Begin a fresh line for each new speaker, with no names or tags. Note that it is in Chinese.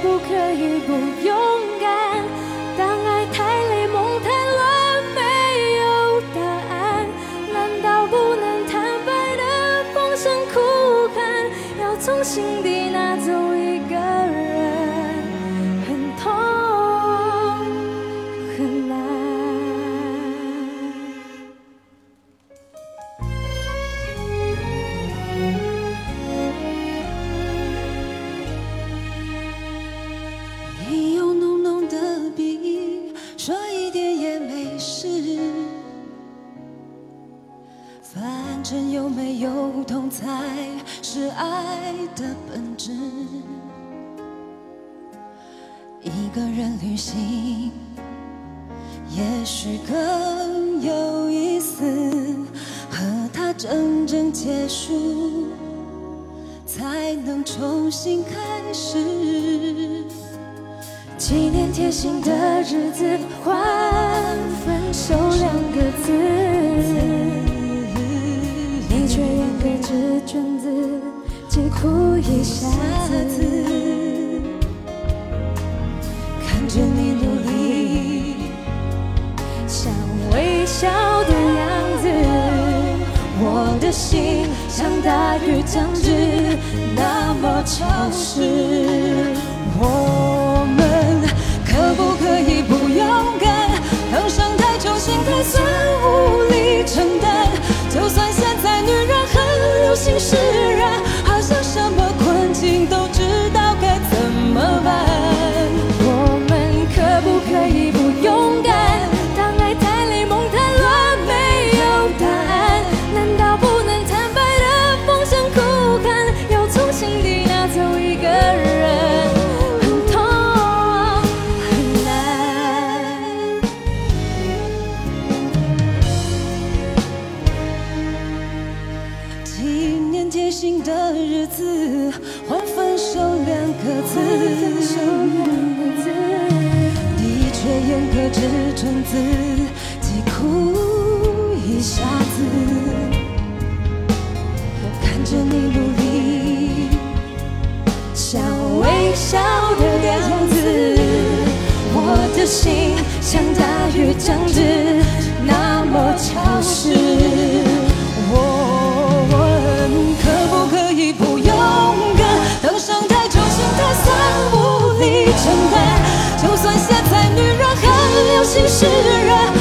不可以不勇敢？当爱太累，梦太乱，没有答案，难道不能坦白的放声哭喊？要从心底
反正有没有痛才是爱的本质。一个人旅行，也许更有意思，和他真正结束，才能重新开始。
纪念贴心的日子，换分手两个字，哭一下子。
看着你努力，
像微笑的样子，
我的心像大雨将至，那么潮湿。念贴心的日子，换分手两个字，的确严格只准字，既哭一下子。看着你努力，像微笑的样子，我的心像大雨将至，那么潮湿。心是热。